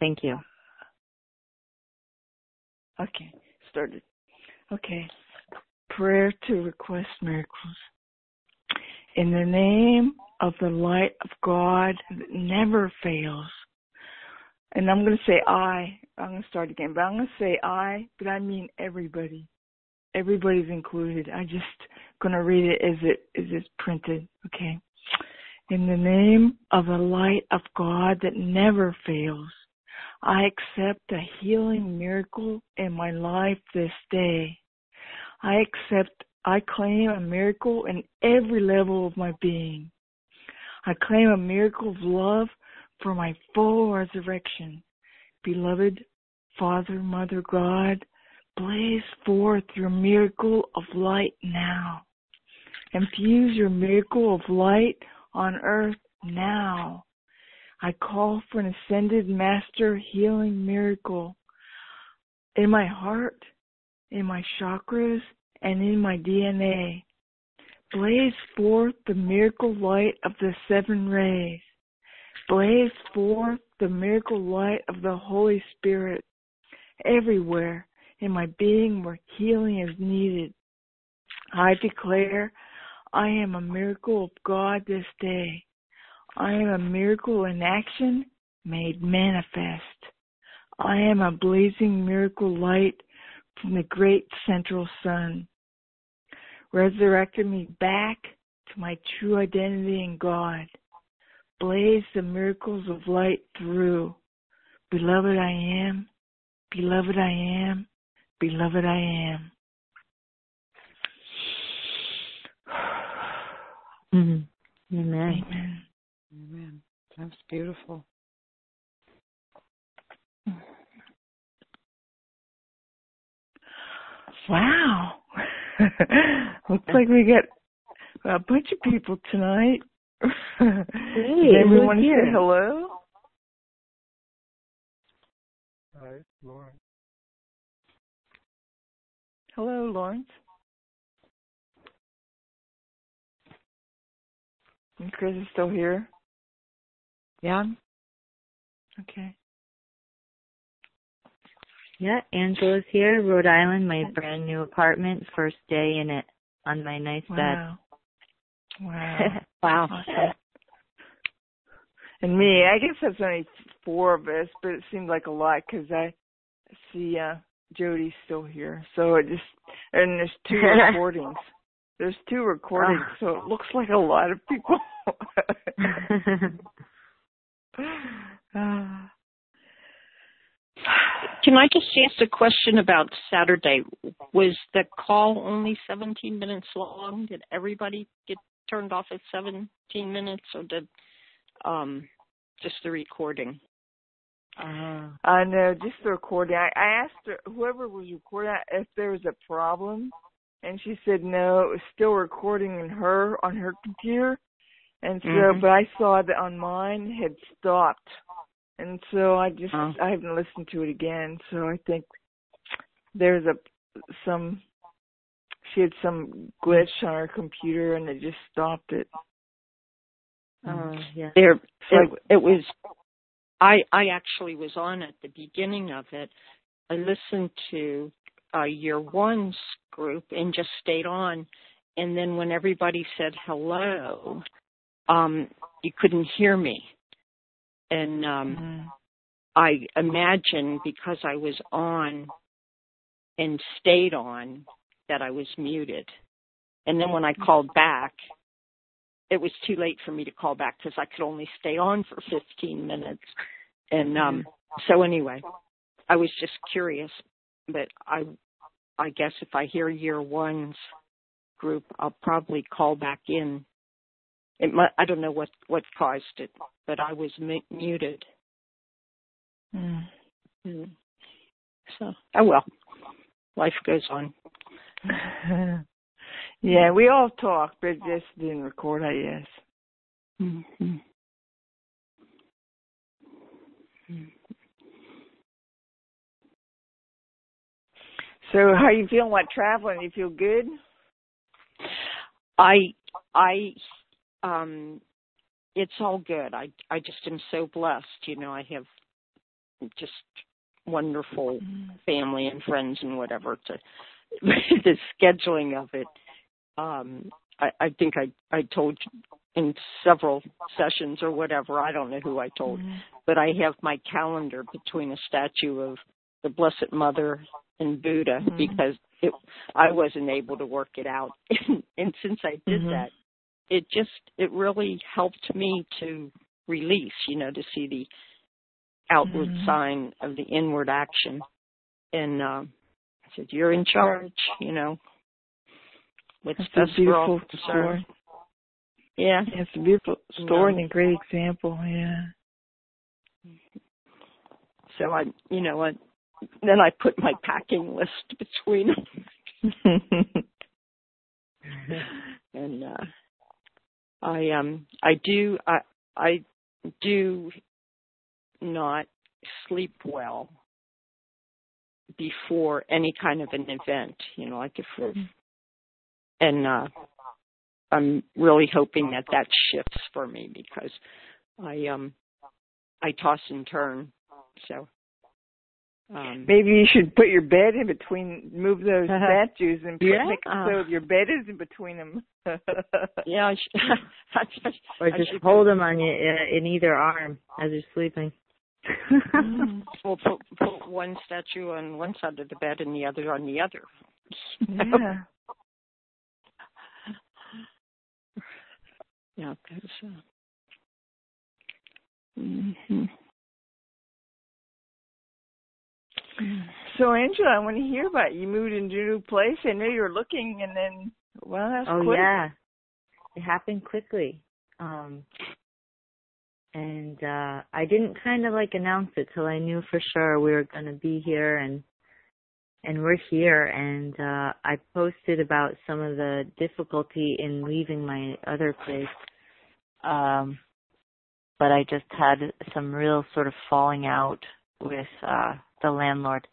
thank you. Okay, started. Okay. Prayer to request miracles. In the name of the light of God that never fails. And I'm going to say I. I'm going to start again, but I'm going to say I, but I mean everybody. Everybody's included. I'm just going to read it as it as it's printed. Okay. In the name of the light of God that never fails, I accept a healing miracle in my life this day. I accept, I claim a miracle in every level of my being. I claim a miracle of love for my full resurrection. Beloved Father, Mother God, blaze forth your miracle of light now. Infuse your miracle of light on earth now. I call for an ascended master healing miracle in my heart, in my chakras, and in my DNA. Blaze forth the miracle light of the seven rays. Blaze forth the miracle light of the Holy Spirit everywhere in my being where healing is needed. I declare I am a miracle of God this day. I am a miracle in action made manifest. I am a blazing miracle light from the great central sun, resurrected me back to my true identity in God. Blaze the miracles of light through. Beloved I am, beloved I am, beloved I am. Mm-hmm. Amen. Amen. Amen. That's beautiful. Wow. Looks like we get a bunch of people tonight. Hey, Does everyone who's say here? hello? Hi, Lauren. Hello, Lawrence. And Chris is still here? Yeah. Okay. Yeah, Angela's here, Rhode Island, my brand new apartment, first day in it on my nice Wow. Wow. bed. wow. Awesome. And me, I guess that's only four of us, but it seemed like a lot because I see uh Jody's still here. So it just and there's two recordings. There's two recordings, so it looks like a lot of people. Can I just ask a question about Saturday? Was the call only 17 minutes long? Did everybody get turned off at 17 minutes, or did um, just the recording? uh, I know, just the recording. I, I asked her, whoever was recording if there was a problem, and she said no, it was still recording in her on her computer, and so, Mhm. but I saw that on mine had stopped, and so I just Oh. I haven't listened to it again. So I think there's a some she had some glitch on her computer, and it just stopped it. uh, yeah. There, So it, it was. I I actually was on at the beginning of it. I listened to uh, year one's group and just stayed on, and then when everybody said hello, um, you couldn't hear me, and um, mm, I imagine because I was on and stayed on that I was muted. And then when I called back, it was too late for me to call back because I could only stay on for 15 minutes. And um so anyway, I was just curious, but I I guess if I hear year one's group, I'll probably call back in. It mu- I don't know what what caused it, but I was mu- muted. mm. Mm. So, oh well, life goes on. yeah, we all talk, but just didn't record. I guess. Mm-hmm. So, how you feeling? Like traveling? You feel good? I I um it's all good. I I just am so blessed. You know, I have just wonderful Mm-hmm. family and friends and whatever to the scheduling of it um I, I think I I told in several sessions or whatever, I don't know who I told, Mhm. but I have my calendar between a statue of the Blessed Mother and Buddha Mhm. because it I wasn't able to work it out. and and since I did Mhm. that, it just it really helped me to release, you know, to see the outward Mhm. sign of the inward action. And um I said, You're in charge, you know. What's That's a beautiful story. Yeah. It's a beautiful story Yeah. and a great example. Yeah. So I, you know, I, then I put my packing list between them, and uh, I um I do I I do not sleep well before any kind of an event, you know, like if and uh I'm really hoping that that shifts for me because I um I toss and turn so um Maybe you should put your bed in between, move those statues and put, Yeah. make it so your bed is in between them. yeah I should, I should- Or I just should hold them on you uh, in either arm as you're sleeping. Mm. Well, put, put one statue on one side of the bed and the other on the other. yeah. Yeah, because. Uh, hmm So Angela, I want to hear about you moved into a new place. I know you were looking, and then well, that's oh quick. yeah, it happened quickly. Um, and uh I didn't kind of like announce it till I knew for sure we were going to be here and and we're here and uh I posted about some of the difficulty in leaving my other place. Um but I just had some real sort of falling out with uh the landlord.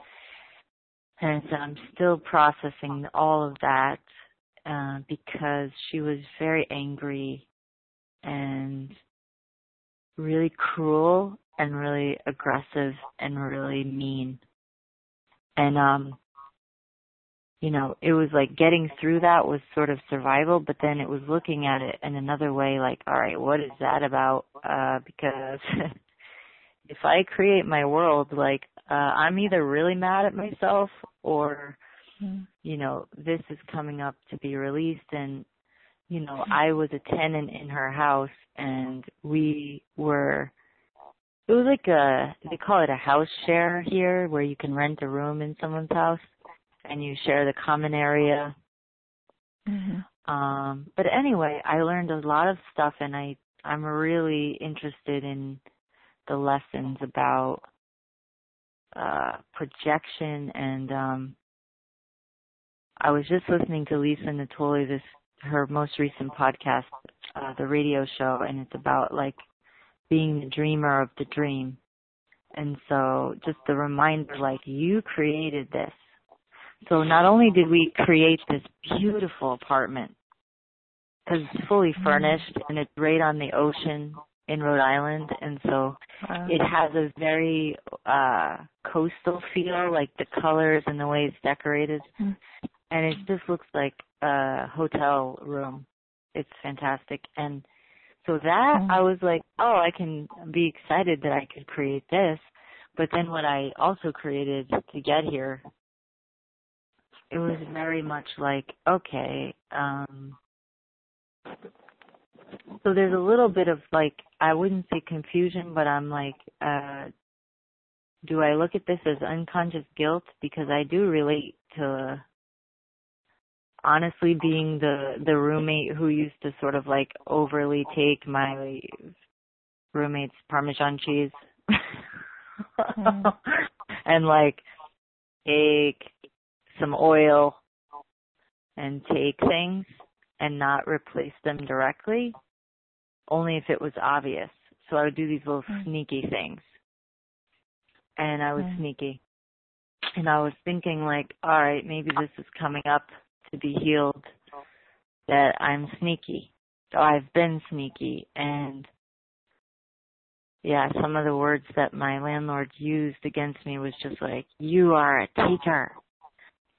And so I'm still processing all of that uh, because she was very angry and really cruel and really aggressive and really mean. And um you know, it was like getting through that was sort of survival, but then it was looking at it in another way like, all right, what is that about? Uh because if I create my world like uh I'm either really mad at myself or Mm. you know, this is coming up to be released and you know, I was a tenant in her house and we were it was like a they call it a house share here where you can rent a room in someone's house and you share the common area. Mhm. Um but anyway, I learned a lot of stuff and I I'm really interested in the lessons about uh projection and um I was just listening to Lisa Natoli this her most recent podcast, uh the radio show and it's about like being the dreamer of the dream. And so just the reminder like you created this. So not only did we create this beautiful apartment because it's fully furnished and it's right on the ocean in Rhode Island and so Wow. it has a very uh coastal feel like the colors and the way it's decorated Mm. and it just looks like a hotel room it's fantastic and so that Mm. i was like oh i can be excited that i could create this but then what i also created to get here it was very much like okay um so there's a little bit of like I wouldn't say confusion, but I'm like, uh do I look at this as unconscious guilt because I do relate to uh, honestly being the the roommate who used to sort of like overly take my roommate's parmesan cheese Mm. and like take some oil and take things and not replace them directly only if it was obvious. So I would do these little Mm. sneaky things. And I was Mm. sneaky. And I was thinking like, all right, maybe this is coming up to be healed that I'm sneaky. So I've been sneaky and yeah, some of the words that my landlord used against me was just like, you are a taker.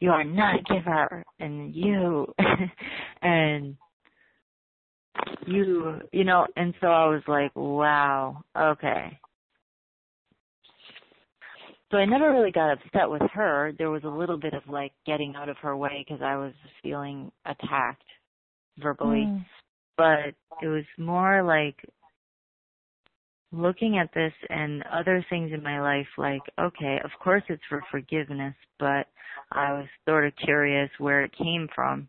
You are not a giver. And you, and you, you know, and so I was like, wow, okay. So I never really got upset with her. There was a little bit of like getting out of her way because I was feeling attacked verbally. Mm. But it was more like looking at this and other things in my life like, okay, of course it's for forgiveness, but I was sort of curious where it came from.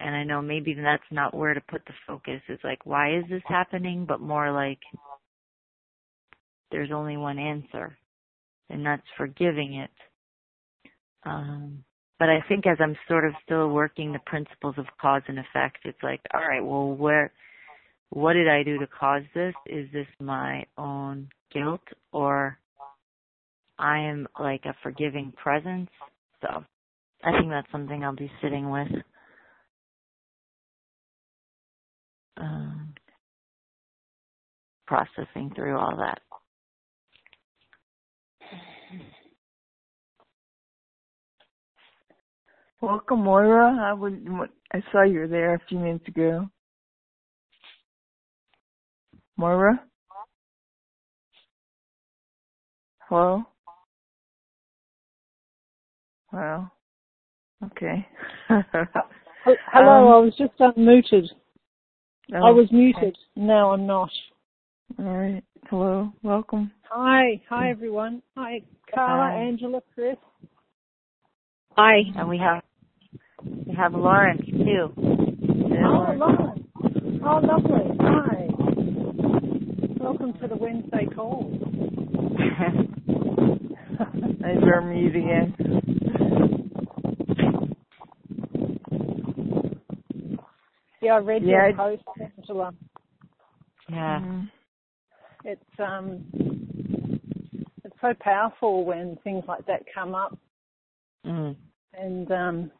And I know maybe that's not where to put the focus. It's like, why is this happening? But more like, there's only one answer, and that's forgiving it. Um, but I think as I'm sort of still working the principles of cause and effect, it's like, all right, well, where, what did I do to cause this? Is this my own guilt or I am like a forgiving presence? So I think that's something I'll be sitting with. Um, processing through all that. Welcome, Moira. I would. I saw you were there a few minutes ago. Moira. Hello. Well. Okay. Hello, Um, I was just unmuted. Oh. I oh, was muted. No, I'm not. All right. Hello. Welcome. Hi, hi everyone. Hi, Carla, Hi. Angela, Chris. Hi. And we have we have Lawrence too. Oh, Lauren. Oh, lovely. Hi. Welcome to the Wednesday call. There's our mute again. Yeah, I read Yeah, your post, Angela. yeah. Mhm. It's um, it's so powerful when things like that come up, Mm. and um,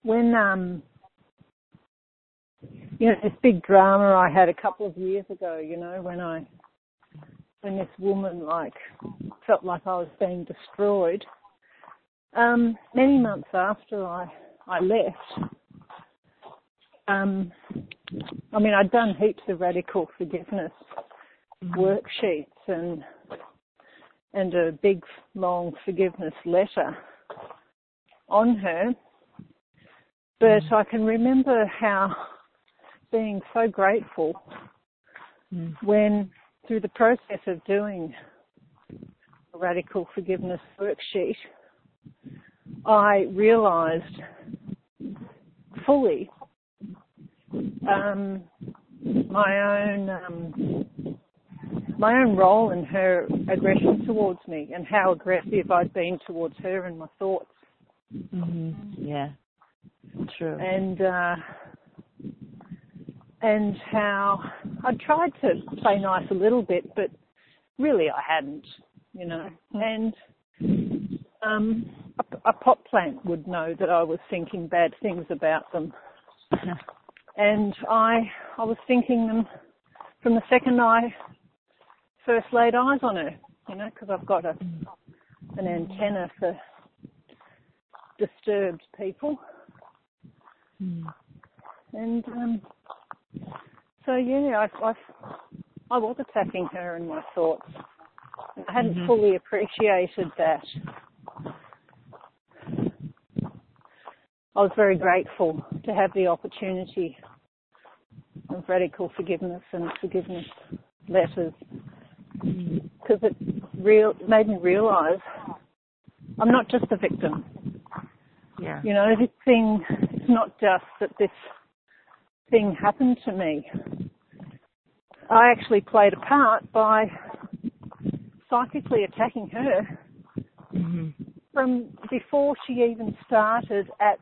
when um, you know this big drama I had a couple of years ago, you know, when I when this woman like felt like I was being destroyed. Um, many months after I I left, um, I mean I'd done heaps of radical forgiveness worksheets and and a big long forgiveness letter on her. But I can remember how being so grateful Mm. when through the process of doing a radical forgiveness worksheet, I realized fully um, my own um, my own role in her aggression towards me and how aggressive I'd been towards her and my thoughts. hmm Yeah. True. and uh, and how I tried to play nice a little bit, but really I hadn't, you know. And um, a, a pot plant would know that I was thinking bad things about them, and I I was thinking them from the second I first laid eyes on her, you know, because I've got a an antenna for disturbed people. Mm. And um, so yeah, I, I, I was attacking her in my thoughts. I hadn't Mhm. fully appreciated that. I was very grateful to have the opportunity of radical forgiveness and forgiveness letters because it real made me realise I'm not just a victim. Yeah. You know, this thing, it's not just that this thing happened to me. I actually played a part by psychically attacking her hmm from before she even started at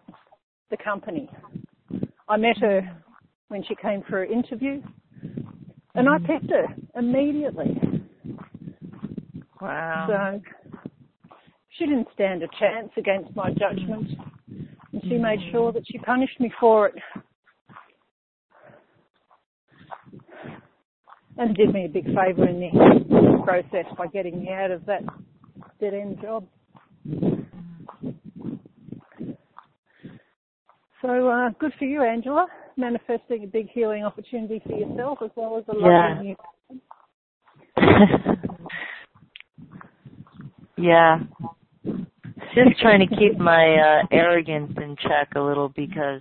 the company. I met her when she came for an interview and I picked her immediately. Wow. So she didn't stand a chance against my judgment and she made hmm. sure that she punished me for it. And did me a big favour in the process by getting me out of that dead end job. So uh, good for you, Angela, manifesting a big healing opportunity for yourself as well as a lovely yeah. new. yeah. Just trying to keep my uh, arrogance in check a little because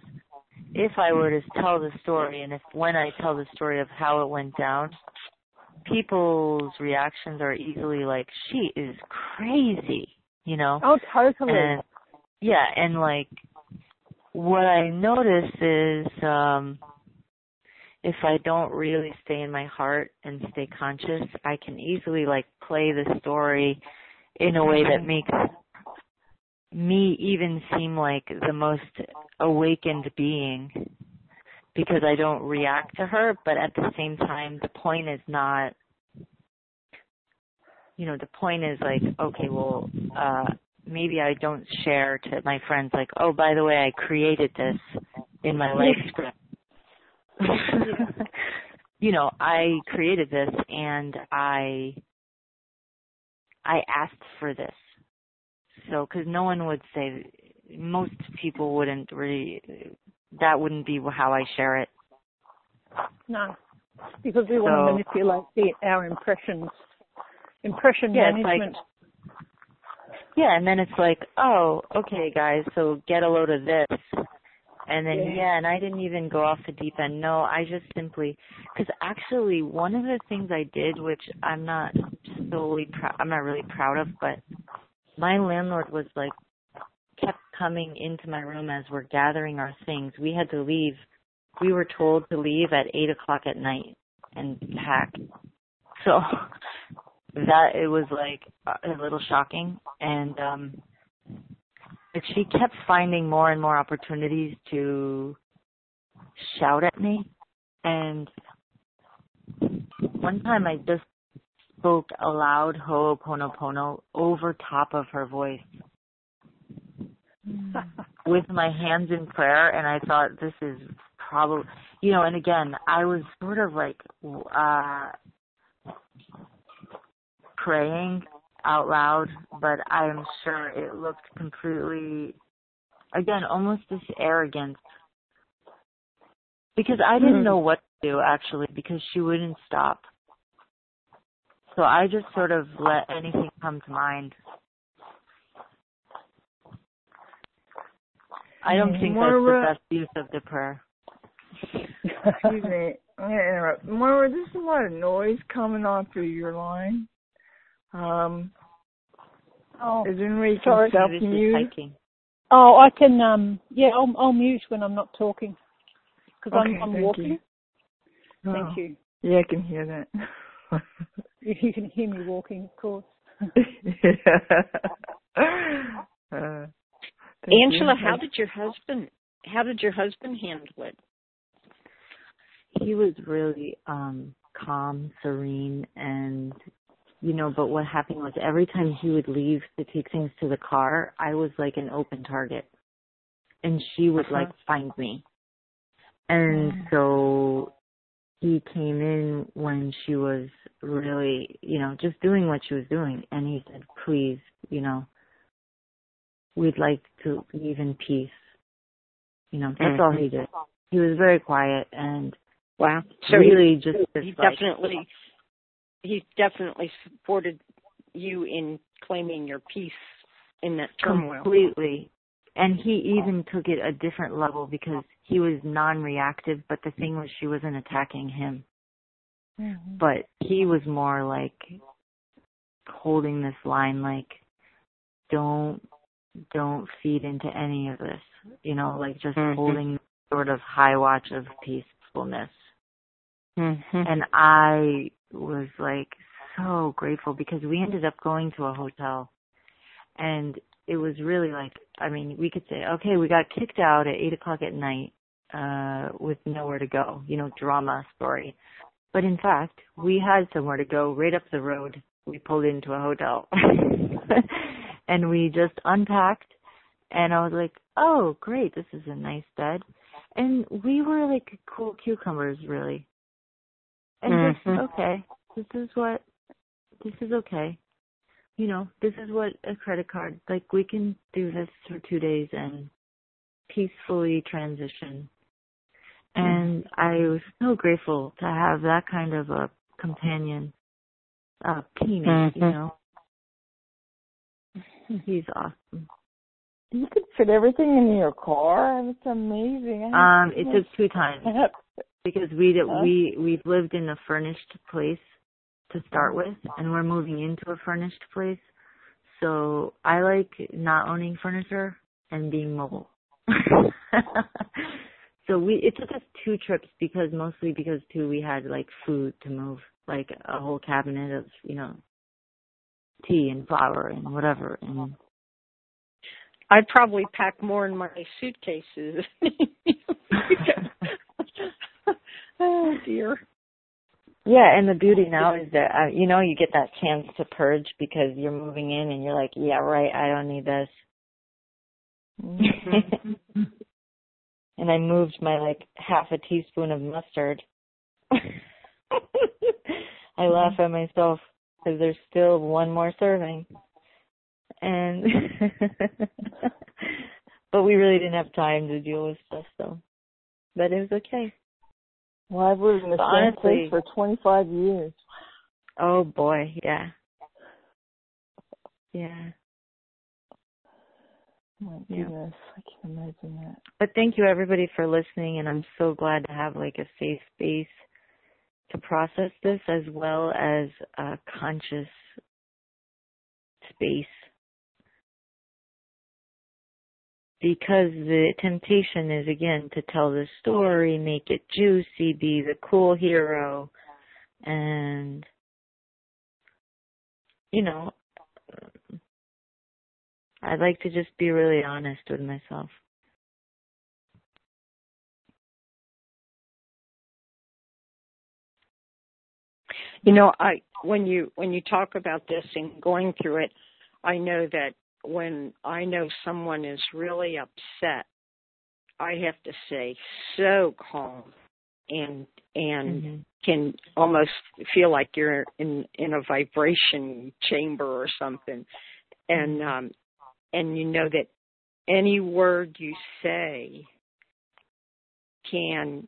if I were to tell the story and if when I tell the story of how it went down, people's reactions are easily like, she is crazy, you know? Oh, totally. And, yeah, and like, what I notice is, um, if I don't really stay in my heart and stay conscious, I can easily like play the story in a way that makes me even seem like the most awakened being because I don't react to her, but at the same time, the point is not, you know, the point is like, okay, well, uh, maybe I don't share to my friends like, oh, by the way, I created this in my life script. you know, I created this and I, I asked for this so because no one would say most people wouldn't really that wouldn't be how I share it. No, because we so, want to manipulate the, our impressions, impression yeah, management. Like, yeah, and then it's like, oh, okay, guys, so get a load of this. And then, yeah. yeah, and I didn't even go off the deep end. No, I just simply, because actually one of the things I did, which I'm not solely proud, I'm not really proud of, but my landlord was like kept coming into my room as we're gathering our things. We had to leave. We were told to leave at eight o'clock at night and pack. So that it was like a little shocking. And um but she kept finding more and more opportunities to shout at me. And one time I just spoke a loud ho'oponopono over top of her voice. With my hands in prayer and I thought this is probably you know and again I was sort of like uh praying out loud but I'm sure it looked completely again almost this arrogance because I didn't mm-hmm. know what to do actually because she wouldn't stop so I just sort of let anything come to mind. I don't think Moira, that's the best use of the prayer. Excuse me. I'm gonna interrupt. Moira, there's a lot of noise coming on through your line. Um, oh, is there any way self mute? Oh, I can. Um, yeah, I'll, I'll mute when I'm not talking because okay, I'm, I'm thank walking. You. Thank oh. you. Yeah, I can hear that. You can hear me walking, of course. uh, Angela, how did your husband how did your husband handle it? He was really um calm, serene and you know, but what happened was every time he would leave to take things to the car, I was like an open target. And she would uh-huh. like find me. And so he came in when she was really, you know, just doing what she was doing. And he said, please, you know, we'd like to leave in peace. You know, that's mm-hmm. all he did. He was very quiet and wow. So really he, just he definitely he definitely supported you in claiming your peace in that turmoil. Completely and he even took it a different level because he was non-reactive but the thing was she wasn't attacking him mm-hmm. but he was more like holding this line like don't don't feed into any of this you know like just mm-hmm. holding sort of high watch of peacefulness mm-hmm. and i was like so grateful because we ended up going to a hotel and it was really like I mean, we could say, okay, we got kicked out at eight o'clock at night, uh, with nowhere to go, you know, drama story. But in fact, we had somewhere to go right up the road. We pulled into a hotel and we just unpacked and I was like, oh, great, this is a nice bed. And we were like cool cucumbers, really. And just Mhm. okay, this is what this is okay. You know, this is what a credit card like we can do this for two days and peacefully transition. And I was so grateful to have that kind of a companion, uh teammate, you Mhm. know. He's awesome. You could fit everything in your car. It's amazing. Um, it took two times. because we did, Huh? we we've lived in a furnished place to start oh. with and we're moving into a furnished place so i like not owning furniture and being mobile so we it took us two trips because mostly because too we had like food to move like a whole cabinet of you know tea and flour and whatever and I'd probably pack more in my suitcases. oh dear. Yeah, and the beauty now is that uh, you know you get that chance to purge because you're moving in and you're like, yeah, right, I don't need this. and I moved my like half a teaspoon of mustard. I laugh at myself because there's still one more serving. And but we really didn't have time to deal with stuff so but it was okay. Well, I've lived in the same place for 25 years. Oh boy, yeah. Yeah. My Yeah. goodness, I can imagine that. But thank you everybody for listening and I'm so glad to have like a safe space to process this as well as a conscious space. Because the temptation is again to tell the story, make it juicy, be the cool hero, and you know, I'd like to just be really honest with myself. You know, I when you when you talk about this and going through it, I know that when I know someone is really upset, I have to say so calm and and Mhm. can almost feel like you're in in a vibration chamber or something and um and you know that any word you say can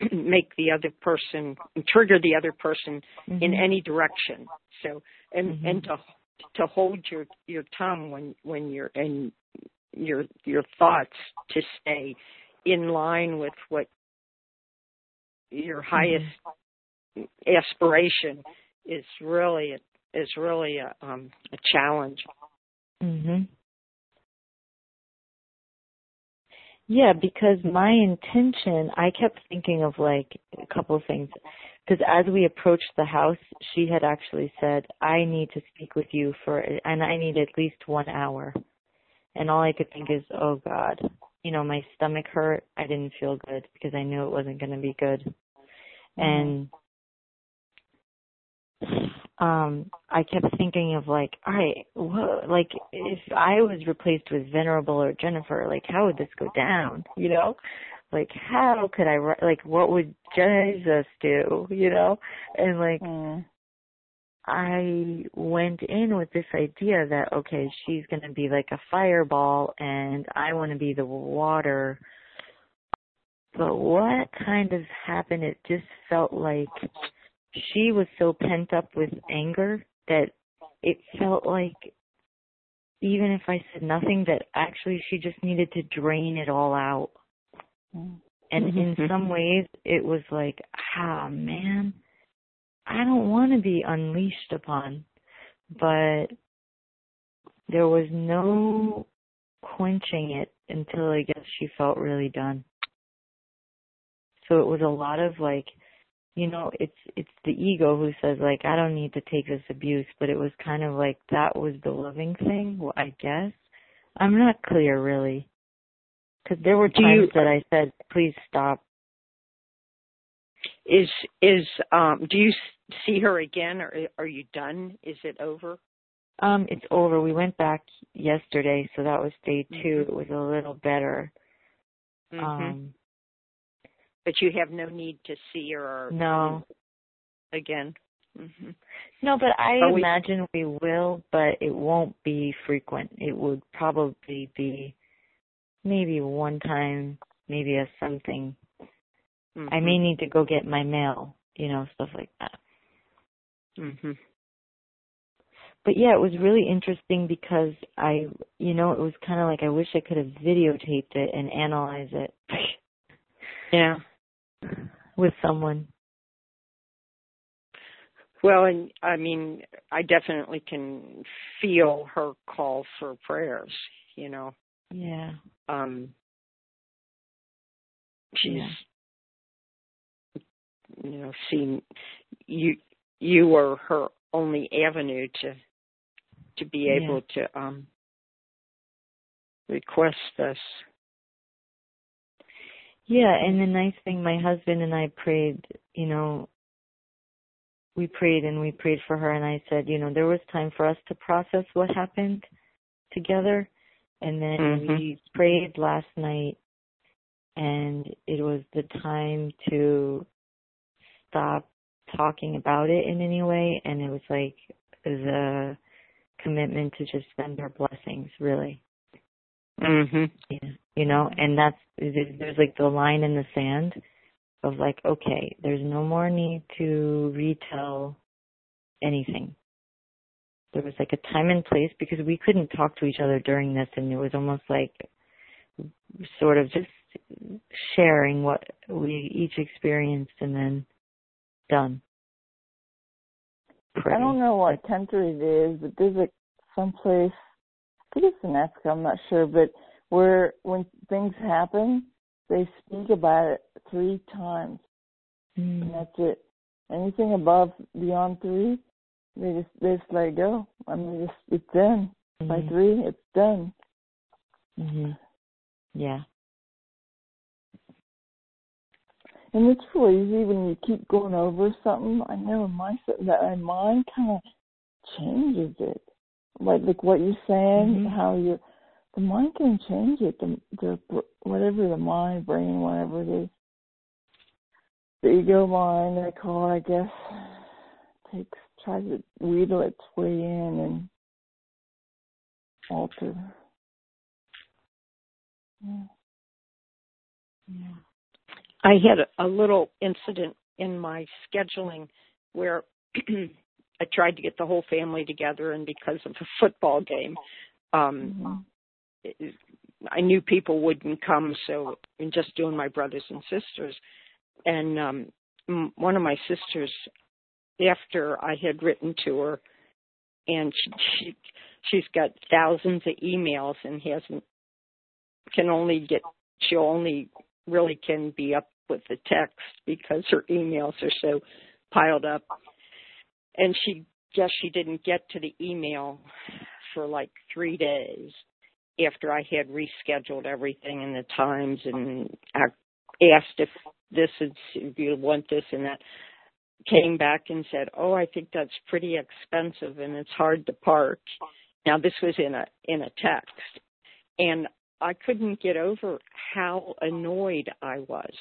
make the other person trigger the other person in Mhm. any direction so and Mhm. and to to hold your your tongue when when you're and your your thoughts to stay in line with what your highest aspiration is really is really a um a challenge Mhm. Yeah, because my intention, I kept thinking of like a couple of things. Because as we approached the house, she had actually said, "I need to speak with you for, and I need at least one hour." And all I could think is, "Oh God." You know, my stomach hurt. I didn't feel good because I knew it wasn't going to be good. And um I kept thinking of like, all right, what, like if I was replaced with Venerable or Jennifer, like how would this go down? You know, like how could I ri- like what would Jesus do? You know, and like Mm. I went in with this idea that okay, she's going to be like a fireball and I want to be the water. But what kind of happened? It just felt like she was so pent up with anger that it felt like even if I said nothing that actually she just needed to drain it all out. And in Mhm. some ways it was like, ah man, I don't want to be unleashed upon. But there was no quenching it until I guess she felt really done. So it was a lot of like, you know, it's it's the ego who says like I don't need to take this abuse, but it was kind of like that was the loving thing, I guess. I'm not clear really. Cuz there were times you- that I said please stop. is is um do you see her again or are you done is it over Um it's over. We went back yesterday, so that was day 2. Mhm. It was a little better. Mhm. Um But you have no need to see her or No. again. hmm No, but I Are we- imagine we will, but it won't be frequent. It would probably be maybe one time, maybe a something. I may need to go get my mail, you know, stuff like that. hmm But yeah, it was really interesting because I, you know, it was kind of like I wish I could have videotaped it and analyzed it Yeah. with someone. Well, and I mean, I definitely can feel her call for prayers. You know, Yeah. um, she's, Yeah. you know, seen you. You were her only avenue to to be Yeah. able to um request this. Yeah, and the nice thing, my husband and I prayed, you know, we prayed and we prayed for her and I said, you know, there was time for us to process what happened together and then Mhm. we prayed last night and it was the time to stop talking about it in any way and it was like the commitment to just send her blessings really Mhm. yeah, you know, and that's there's, like the line in the sand of like, okay, there's no more need to retell anything. There was like a time and place because we couldn't talk to each other during this, and it was almost like sort of just sharing what we each experienced, and then done. I don't know what country it is, but there's like someplace, I think it's in Africa, I'm not sure, but where when things happen, they speak about it three times, and Mm. that's it. Anything above beyond three, they just they just let it go. I mean, it's it's done. By Mhm. three, it's done. Mhm. Yeah. And it's really easy when you keep going over something. I know my that my mind kind of changes it, like like what you're saying, Mhm. how you the mind can change it. The the whatever the mind, brain, whatever it is, the ego mind they call it, I guess, takes tries to wheedle its way in and alter. Yeah. Yeah. I had a, a little incident in my scheduling where I tried to get the whole family together, and because of a football game, um, Mhm. I knew people wouldn't come, so I'm just doing my brothers and sisters. And um, m- one of my sisters, after I had written to her, and she, she she's got thousands of emails and hasn't can only get she only really can be up with the text because her emails are so piled up. And she guess she didn't get to the email for like three days after I had rescheduled everything and the times and I asked if this is if you want this and that came back and said, "Oh, I think that's pretty expensive and it's hard to park." Now this was in a in a text. And I couldn't get over how annoyed I was.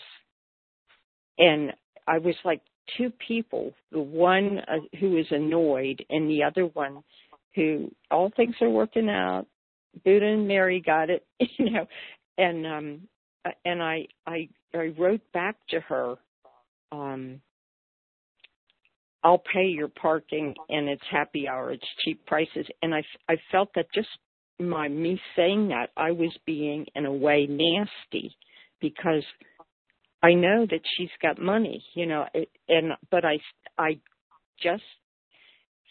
And I was like two people, the one uh, who is annoyed and the other one who all things are working out. Buddha and Mary got it, you know. And um and I I I wrote back to her um I'll pay your parking and it's happy hour, it's cheap prices. And I I felt that just my me saying that I was being in a way nasty because I know that she's got money, you know, and but I I just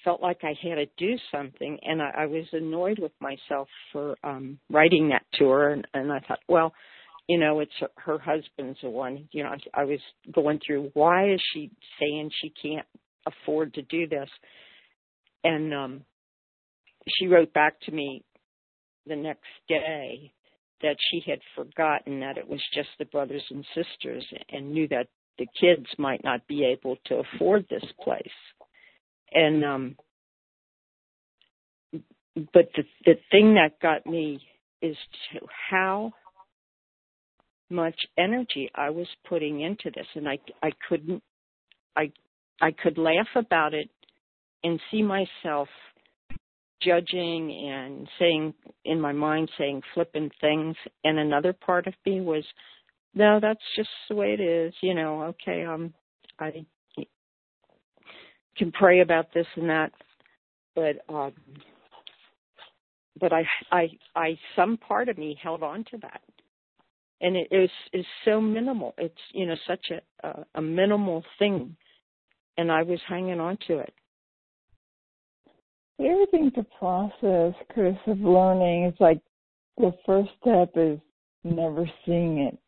felt like I had to do something and I, I was annoyed with myself for um writing that to her. And, and I thought, well, you know, it's her, husband's the one, you know, I, I was going through why is she saying she can't afford to do this? And um she wrote back to me the next day that she had forgotten that it was just the brothers and sisters and knew that the kids might not be able to afford this place. And um but the the thing that got me is to how much energy I was putting into this and I I couldn't I I could laugh about it and see myself judging and saying in my mind saying flippant things. And another part of me was no that's just the way it is. You know okay um i can pray about this and that. But um but i i i some part of me held on to that. And it is is so minimal. It's you know such a a, a minimal thing and i was hanging on to it everything's a process, Chris, of learning. It's like the first step is never seeing it.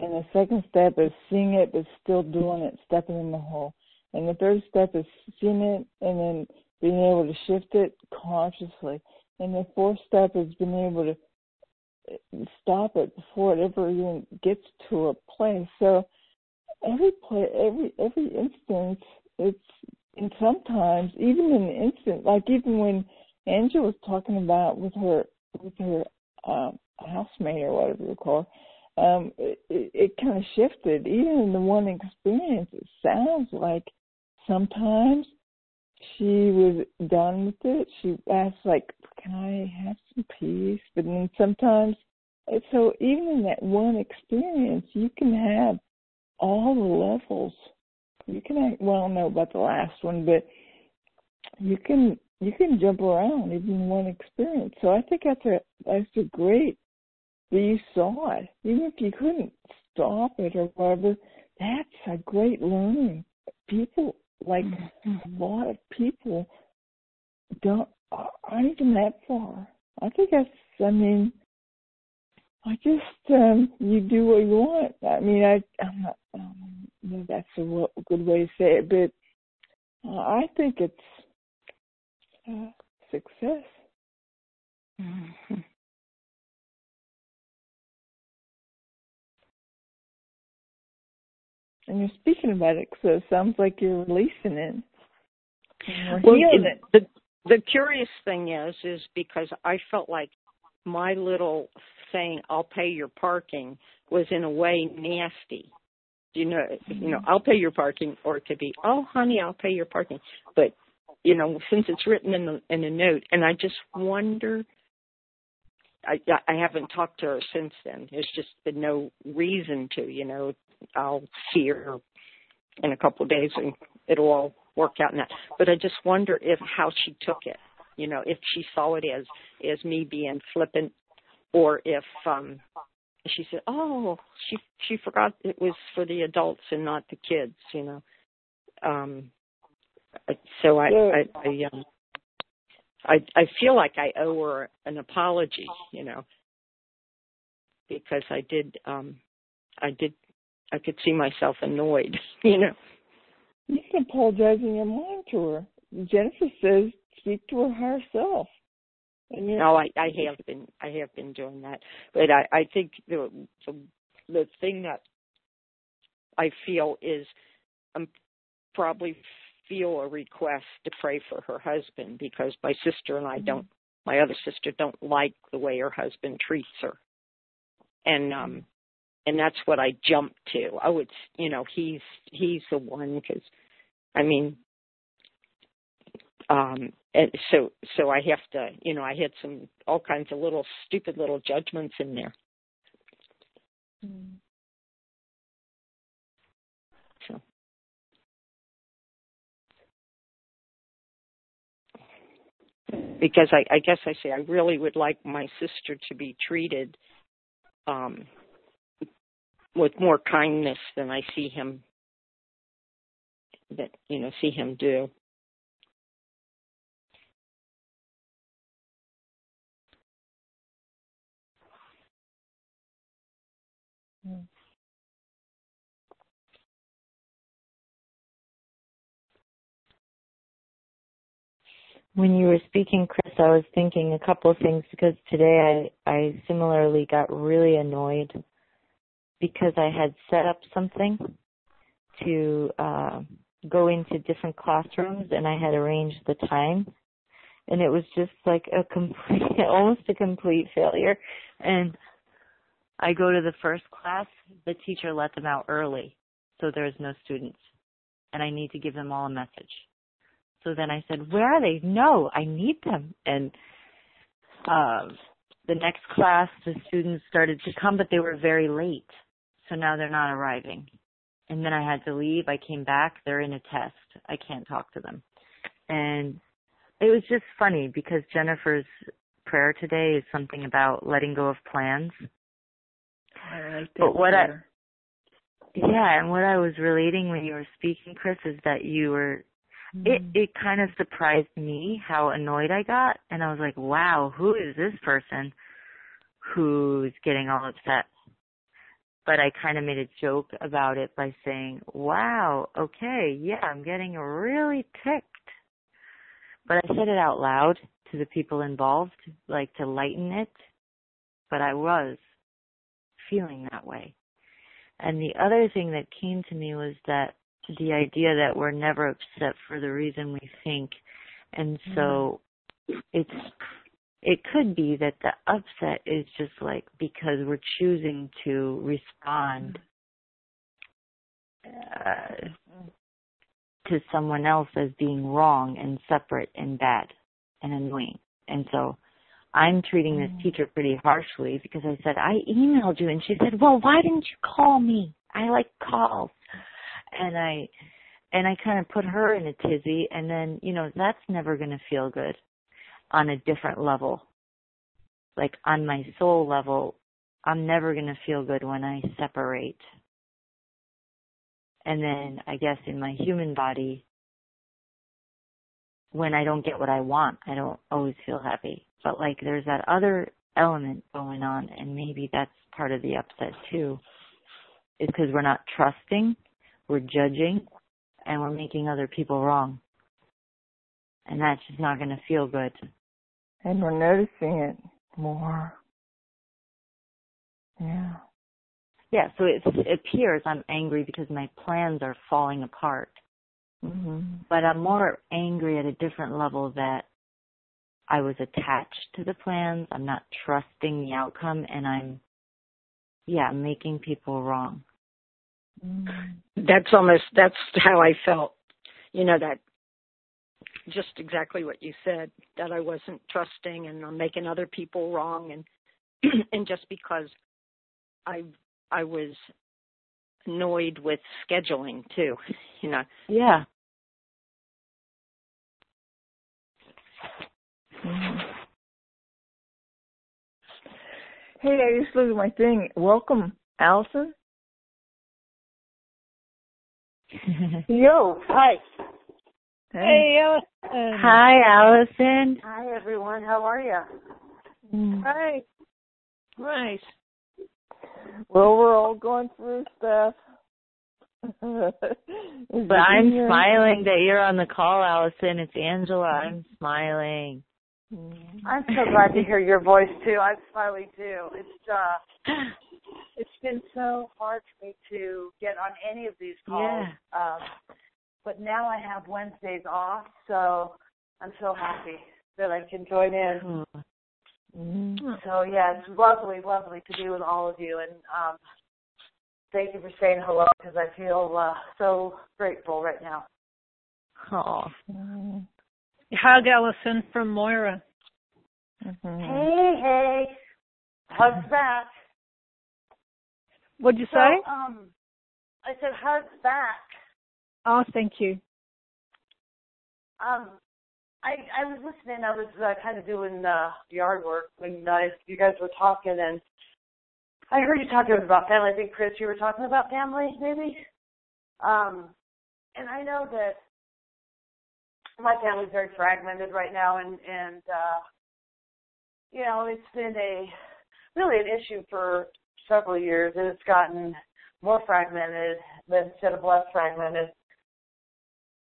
And the second step is seeing it but still doing it, stepping in the hole. And the third step is seeing it and then being able to shift it consciously. And the fourth step is being able to eh, stop it before it ever even gets to a place. So every play, every every instance, it's and sometimes even in an instant, like even when Angela was talking about with her with her um, housemate or whatever you call her, um, it, it, it kind of shifted. Even in the one experience, it sounds like sometimes she was done with it. She asked like, "Can I have some peace?" But then sometimes, so even in that one experience, you can have all the levels you can well I don't know about the last one, but you can you can jump around even in one experience. So I think that's a that's a great that you saw it. Even if you couldn't stop it or whatever, that's a great learning. People like mm-hmm. a lot of people don't aren't even that far. I think that's I mean I just um you do what you want. I mean I I'm not um, that's a good way to say it, but uh, I think it's uh, success. Mm-hmm. And you're speaking about it, so it sounds like you're releasing it. Well, it. the the curious thing is, is because I felt like my little saying "I'll pay your parking" was in a way nasty you know, you know, I'll pay your parking, or it could be, oh, honey, I'll pay your parking. But you know, since it's written in the in a note, and I just wonder. I I haven't talked to her since then. There's just been no reason to. You know, I'll see her in a couple of days, and it'll all work out that. But I just wonder if how she took it. You know, if she saw it as as me being flippant, or if um she said, "Oh, she she forgot it was for the adults and not the kids," you know. Um so I I I um I I feel like I owe her an apology, you know. Because I did um I did I could see myself annoyed, you know. You can apologize in your mind to her. Jennifer says speak to her higher self. No, I, I have been I have been doing that, but I, I think the, the the thing that I feel is um probably feel a request to pray for her husband because my sister and I don't mm-hmm. my other sister don't like the way her husband treats her, and um and that's what I jumped to. Oh, it's you know he's he's the one because I mean um and so so I have to you know I had some all kinds of little stupid little judgments in there. Mm. So because I I guess I say I really would like my sister to be treated um with more kindness than I see him that you know see him do. When you were speaking, Chris, I was thinking a couple of things because today I, I similarly got really annoyed because I had set up something to uh, go into different classrooms and I had arranged the time. And it was just like a complete almost a complete failure. And I go to the first class, the teacher let them out early, so there's no students. And I need to give them all a message. So then I said, Where are they? No, I need them. And uh, the next class, the students started to come, but they were very late. So now they're not arriving. And then I had to leave. I came back. They're in a test. I can't talk to them. And it was just funny because Jennifer's prayer today is something about letting go of plans. I like that. But what I, yeah, and what I was relating when you were speaking, Chris, is that you were it Mm-hmm. it kind of surprised me how annoyed I got and I was like, Wow, who is this person who's getting all upset? But I kind of made a joke about it by saying, Wow, okay, yeah, I'm getting really ticked. But I said it out loud to the people involved, like to lighten it. But I was feeling that way. And the other thing that came to me was that the idea that we're never upset for the reason we think. And so it's it could be that the upset is just like because we're choosing to respond uh, to someone else as being wrong and separate and bad and annoying. And so I'm treating this mm. teacher pretty harshly because I said, I emailed you and she said, well, why didn't you call me? I like calls. And I, and I kind of put her in a tizzy and then, you know, that's never going to feel good on a different level. Like on my soul level, I'm never going to feel good when I separate. And then I guess in my human body, when I don't get what I want, I don't always feel happy. But like there's that other element going on and maybe that's part of the upset too. Is because we're not trusting, we're judging, and we're making other people wrong. And that's just not going to feel good. And we're noticing it more. Yeah. Yeah, so it, it appears I'm angry because my plans are falling apart. hmm But I'm more angry at a different level that I was attached to the plans. I'm not trusting the outcome and I'm, yeah, making people wrong. That's almost that's how I felt. You know that just exactly what you said that I wasn't trusting and I'm making other people wrong and and just because I I was annoyed with scheduling too, you know. Yeah. Mhm. Hey, I just looked at my thing. Welcome, Allison. Yo, hi. Hey. Allison. Hi, Allison. Hi, everyone. How are you? Mm. Hi. Right. Well, we're all going through stuff. But I'm smiling that you're on the call, Allison. It's Angela. I'm smiling. I'm so glad to hear your voice too. I finally do. It's uh it's been so hard for me to get on any of these calls. Um but now I have Wednesdays off, so I'm so happy that I can join in. Mm-hmm. So yeah, it's lovely, lovely to be with all of you, and um, thank you for saying hello because I feel uh, so grateful right now. oh. Mm-hmm. Hug Allison from Moira. Mhm. Hey, hey, hugs back. What'd you So, say? um, I said hugs back. Oh, thank you. Um, I I was listening. I was uh, kind of doing uh, yard work when uh, you guys were talking, and I heard you talking about family. I think Chris, you were talking about family, maybe. Um, and I know that my family's very fragmented right now, and and uh, you know it's been a really an issue for several years, and it's gotten more fragmented instead of less fragmented.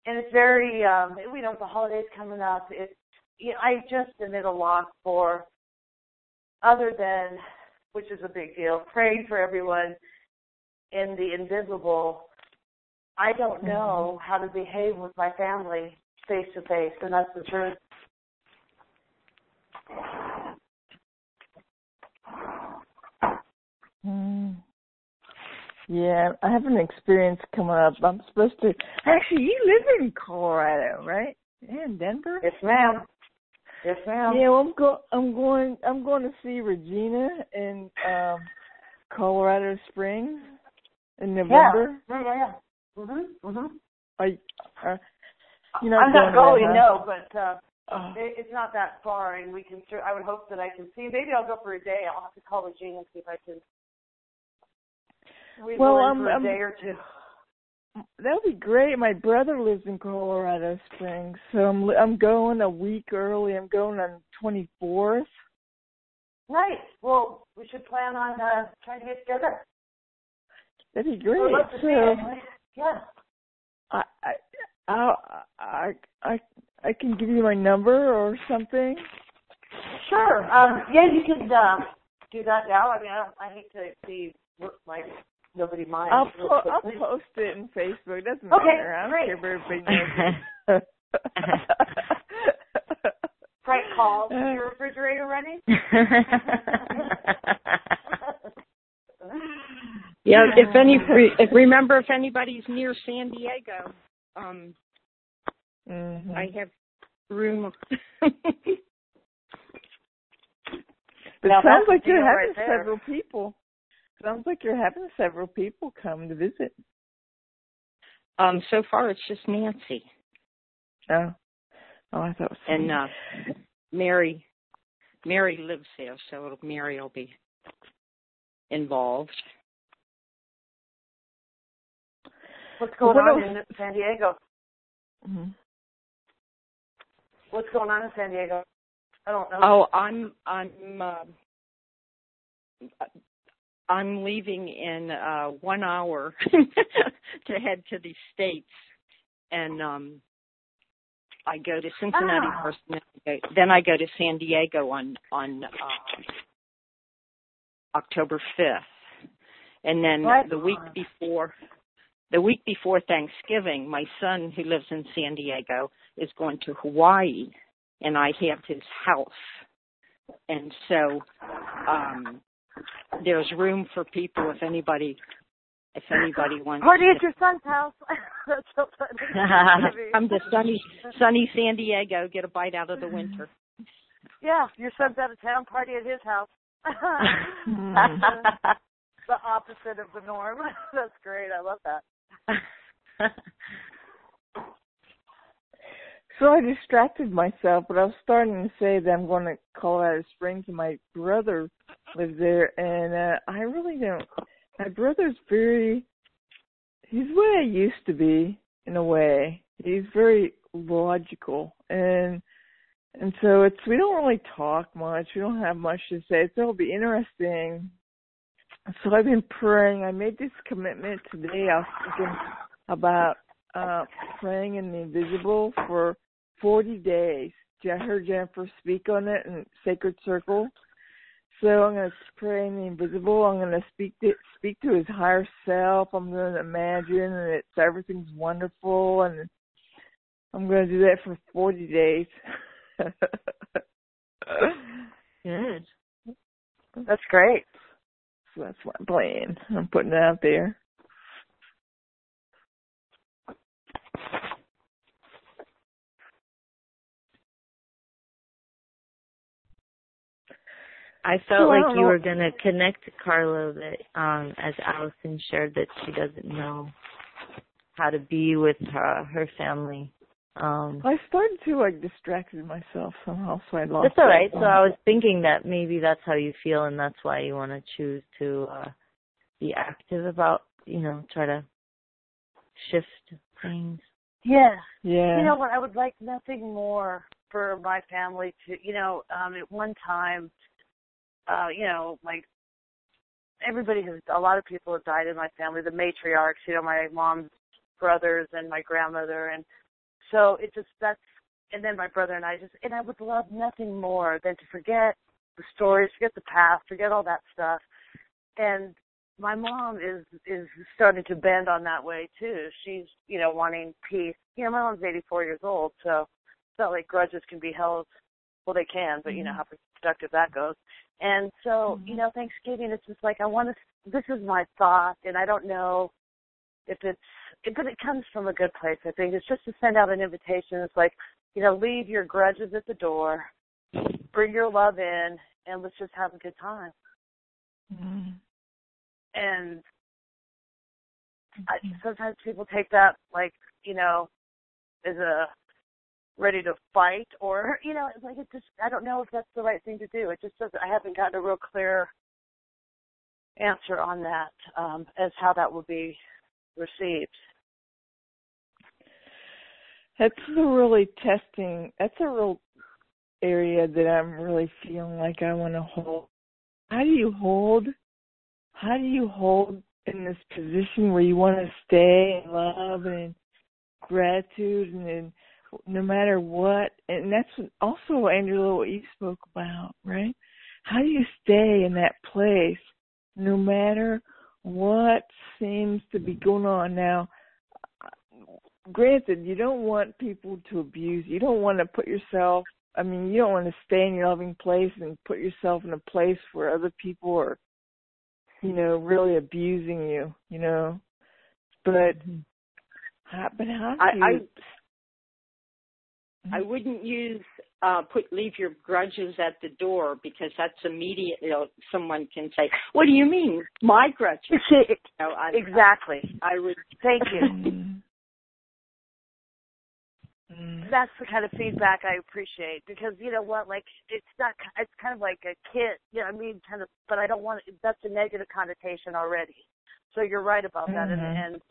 And it's very um we know the holidays coming up. It's you know, I just am at a loss for other than which is a big deal, praying for everyone in the invisible. I don't know how to behave with my family face to face and that's the truth. Mm. Yeah, I have an experience coming up. I'm supposed to. Actually, you live in Colorado, right? Yeah, in Denver. Yes, ma'am. Yes, ma'am. Yeah, well, I'm go. I'm going. I'm going to see Regina in um Colorado Springs in November. Yeah, yeah, yeah. Mhm, mhm. I, uh, you know, I'm not going, huh? no, but uh Oh. it, it's not that far, and we can. I would hope that I can see. Maybe I'll go for a day. I'll have to call Regina and see if I can. We Well, um, for a um, day or two. That would be great. My brother lives in Colorado Springs, so I'm I'm going a week early. I'm going on 24th. Nice. Well, we should plan on uh trying to get together. That'd be I'd great. love to see So it. anyway. Yeah. I I I I I I can give you my number or something. Sure. Um, yeah, you could uh, do that now. I mean, I, don't, I hate to see like nobody minds. I'll po- I'll post it in Facebook. It doesn't Okay, matter. I don't great. care if everybody knows. Prank calls. Is your refrigerator running? Yeah, if any, if remember if anybody's near San Diego, um, Mhm. I have room. But Now, it sounds like you're having right several people. Sounds like you're having several people come to visit. um, so far it's just Nancy Oh, oh, I thought it was and uh, Mary. Mary lives there, so Mary will be involved. What's going What on in San Diego? Mhm. What's going on in San Diego? I don't know. Oh, I'm I'm uh, I'm leaving in uh one hour to head to the states, and um I go to Cincinnati Ah. first, and then I go- then I go to San Diego on on uh, October fifth, and then Right the week before. The week before Thanksgiving, my son, who lives in San Diego, is going to Hawaii, and I have his house and so um there's room for people if anybody if anybody wants Party to at your son's house. That's so funny. come to sunny sunny San Diego, get a bite out of the winter. Yeah, your son's out of town. Party at his house. The opposite of the norm. That's great. I love that. So I distracted myself, but I was starting to say that I'm going to Colorado Springs, and my brother lives there, and uh, I really don't. My brother's very. He's way I used to be, in a way. He's very logical, and and so it's we don't really talk much. We don't have much to say. So it'll be interesting. So I've been praying. I made this commitment today. I was thinking about uh praying in the invisible for 40 days. I heard Jennifer speak on it in Sacred Circle. So I'm going to pray in the invisible. I'm going to speak to speak to his higher self. I'm going to imagine that it's, everything's wonderful, and I'm going to do that for 40 days. Good. That's great. That's what I'm playing. I'm putting it out there. I felt I like you were gonna connect to Carlo that um as Allison shared that she doesn't know how to be with her her family. Um I started to like distracted myself somehow, so I lost. That's all right. that. So I was thinking that maybe that's how you feel and that's why you want to choose to uh be active about, you know, try to shift things. Yeah. Yeah. You know what? I would like nothing more for my family to, you know, um, at one time, uh, you know, like everybody has, a lot of people have died in my family, the matriarchs, you know, my mom's brothers and my grandmother. And so it just, that's, and then my brother and I just, and I would love nothing more than to forget the stories, forget the past, forget all that stuff. And my mom is is starting to bend on that way too. She's you know wanting peace. You know, my mom's 84 years old, so it's not like grudges can be held well they can, but you know Mhm. how productive that goes. And so, you know, Thanksgiving it's just like I want to this is my thought and I don't know if it's but it comes from a good place, I think. It's just to send out an invitation. It's like, you know, leave your grudges at the door, bring your love in, and let's just have a good time. Mhm. And I, sometimes people take that like, you know, as a ready to fight or you know, it's like it just I don't know if that's the right thing to do. It just doesn't I haven't gotten a real clear answer on that, um, as how that will be received. That's a really testing. That's a real area that I'm really feeling like I want to hold. How do you hold? How do you hold in this position where you want to stay in love and gratitude and no matter what? And that's also, Angela, what you spoke about, right? How do you stay in that place no matter what seems to be going on now? Granted, you don't want people to abuse. You don't want to put yourself. I mean, you don't want to stay in your loving place and put yourself in a place where other people are, you know, really abusing you. You know, but mm-hmm. how, but how do I- you? I- I wouldn't use uh put leave your grudges at the door because that's immediate you know someone can say what do you mean my grudges you know, I, exactly. I would Thank you. Mm-hmm. Mm. Mm. That's the kind of feedback I appreciate because you know what, like it's not. It's kind of like a kid. You know, I mean, kind of. But I don't want. That's a negative connotation already. So you're right about that, Mhm. and, and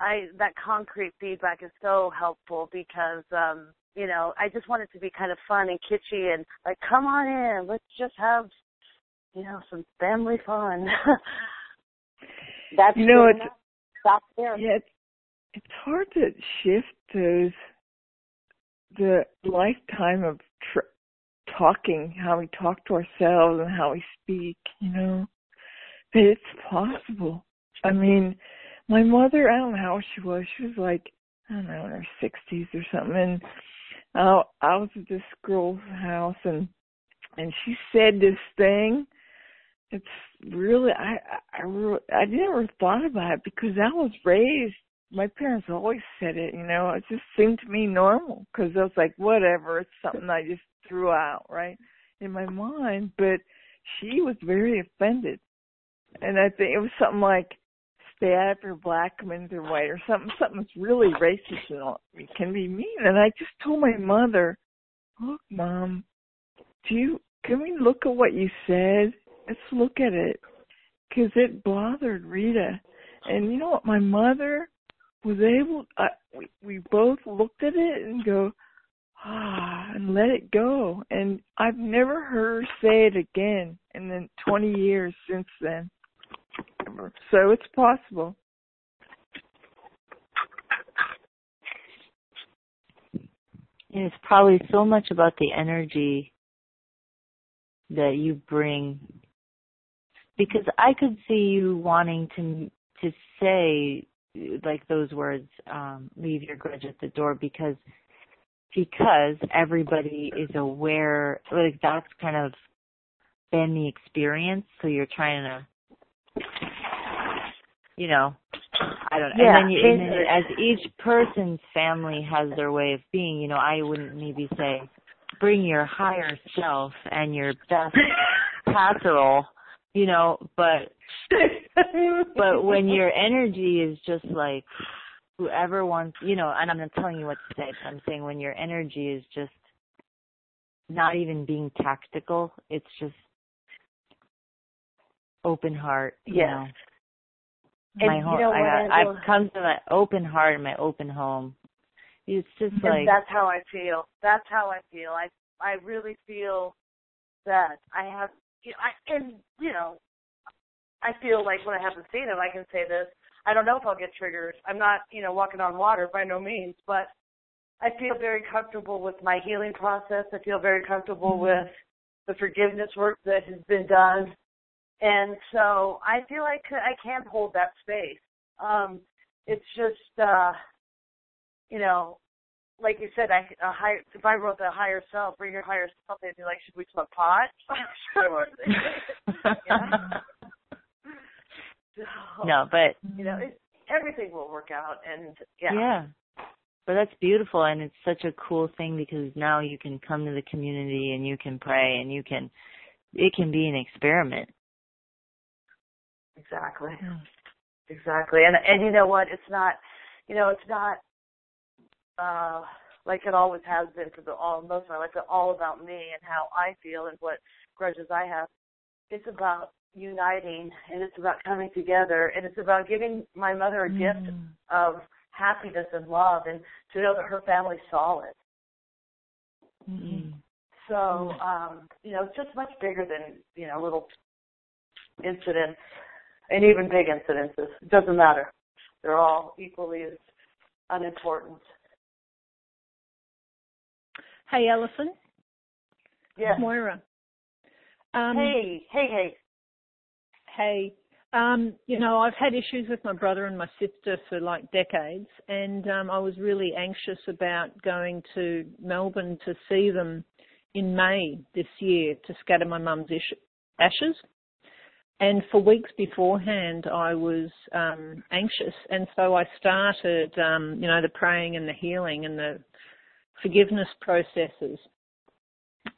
I that concrete feedback is so helpful because um, you know I just want it to be kind of fun and kitschy and like come on in, let's just have you know some family fun. that's You know, it's stop there Yeah, it's, it's hard to shift those the lifetime of tr- talking, how we talk to ourselves and how we speak. You know, but it's possible. I mean, my mother, I don't know how she was. She was like, I don't know, in her sixties or something. And uh, I was at this girl's house, and and she said this thing. It's really, I, I, I, really, I never thought about it because I was raised. My parents always said it, you know. It just seemed to me normal because I was like, whatever. It's something I just threw out, right, in my mind. But she was very offended, and I think it was something like, out after black, in through white, or something. Something that's really racist and all, it can be mean. And I just told my mother, look, mom, do you? Can we look at what you said? Let's look at it because it bothered Rita. And you know what? My mother was able. Uh, we we both looked at it and go, ah, and let it go. And I've never heard her say it again in the 20 years since then. So it's possible. And it's probably so much about the energy that you bring because I could see you wanting to to say like those words um leave your grudge at the door because because everybody is aware like that's kind of been the experience so you're trying to you know I don't know. Yeah, and then you, and then as each person's family has their way of being, you know, I wouldn't maybe say bring your higher self and your best casserole, you know, but but when your energy is just like whoever wants, you know, and I'm not telling you what to say, but I'm saying when your energy is just not even being tactical, it's just open heart, you know. And my you home, know I what, got, Angela? I've come to my open heart and my open home. It's just like that's how I feel. That's how I feel. I I really feel that I have you know, I and you know I feel like when I haven't seen him I can say this. I don't know if I'll get triggered. I'm not, you know, walking on water by no means, but I feel very comfortable with my healing process. I feel very comfortable with the forgiveness work that has been done. And so I feel like I can hold that space. Um, it's just, uh, you know, like you said, I a higher, if I wrote the higher self, bring your higher self, they'd be like, should we smoke pot? sure. no, but you know, it, everything will work out, and yeah. Yeah. But that's beautiful and it's such a cool thing because now you can come to the community and you can pray and you can it can be an experiment. Exactly. Exactly. And and you know what? It's not you know, it's not uh like it always has been for the all most of my life, all about me and how I feel and what grudges I have. It's about uniting and it's about coming together and it's about giving my mother a mm. gift of happiness and love and to know that her family's solid. Mm-hmm. So, um, you know, it's just much bigger than, you know, little incidents and even big incidences. It doesn't matter. They're all equally as unimportant. Hey, Allison. Yes. Moira. Um, hey, hey, hey. Hey. Um, you know, I've had issues with my brother and my sister for like decades, and um, I was really anxious about going to Melbourne to see them in May this year to scatter my mum's ashes. And for weeks beforehand, I was um, anxious, and so I started, um, you know, the praying and the healing and the forgiveness processes.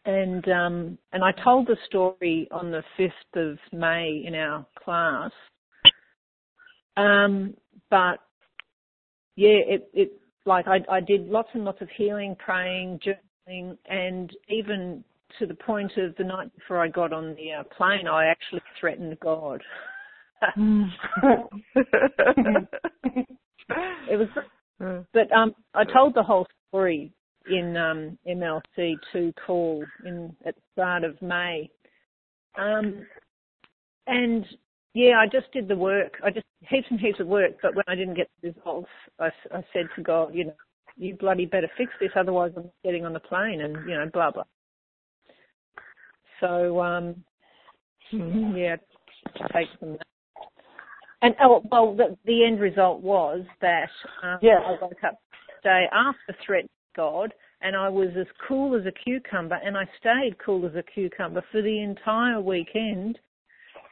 And um, and I told the story on the fifth of May in our class. Um, but yeah, it it like I I did lots and lots of healing, praying, journaling, and even to the point of the night before I got on the uh, plane, I actually threatened God. it was, but um, I told the whole story in um, MLC two call in at the start of May, um, and yeah, I just did the work. I just heaps and heaps of work, but when I didn't get the results, I, I said to God, you know, you bloody better fix this, otherwise I'm getting on the plane, and you know, blah blah. So um, yeah, take from that. And oh well, the, the end result was that um, yes. I woke up the day after threat God, and I was as cool as a cucumber, and I stayed cool as a cucumber for the entire weekend.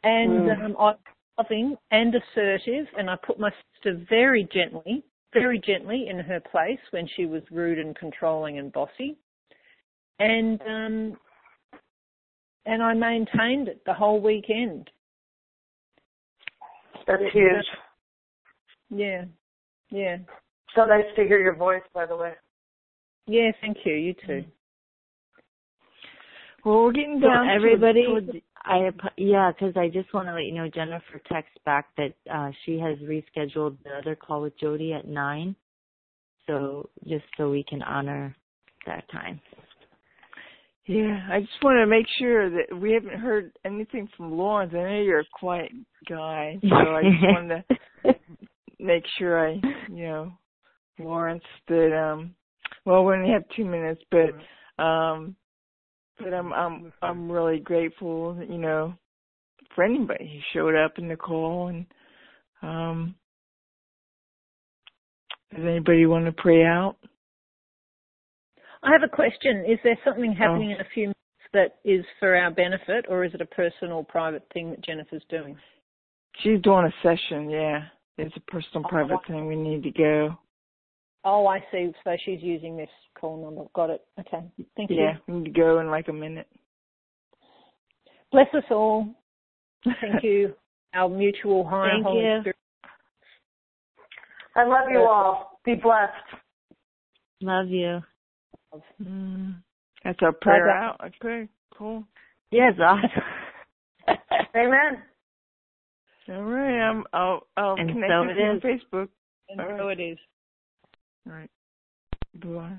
And Mm. um, I was loving and assertive, and I put my sister very gently, very gently in her place when she was rude and controlling and bossy. And um, and I maintained it the whole weekend. That's huge. Yeah, yeah, So nice to hear your voice, by the way. Yeah. Thank you. You too. Well, we're getting down to- everybody, the- I yeah, because I just want to let you know Jennifer texts back that uh, she has rescheduled the other call with Jody at nine, so just so we can honor that time. Yeah, I just want to make sure that we haven't heard anything from Lawrence. I know you're a quiet guy, so I just wanted to make sure I, you know, Lawrence that um, well, we only have two minutes, but um, but I'm I'm I'm really grateful, you know, for anybody who showed up in the call and um. Does anybody want to pray out? I have a question. Is there something happening Oh. in a few minutes that is for our benefit, or is it a personal, private thing that Jennifer's doing? She's doing a session, yeah. It's a personal private thing. We need to go. Oh, I see. So she's using this call number. Got it. Okay. Thank Yeah, you. we need to go in like a minute. Bless us all. Thank you. Our mutual higher Thank Holy you. Spirit. I love you all. Be blessed. Love you. Mm. That's our prayer Bye-bye. out. Okay, cool. Yes, awesome. Amen. All right, I'm, I'll I'll And connect so with you on. Facebook. And All right. so it is. All right. Bye.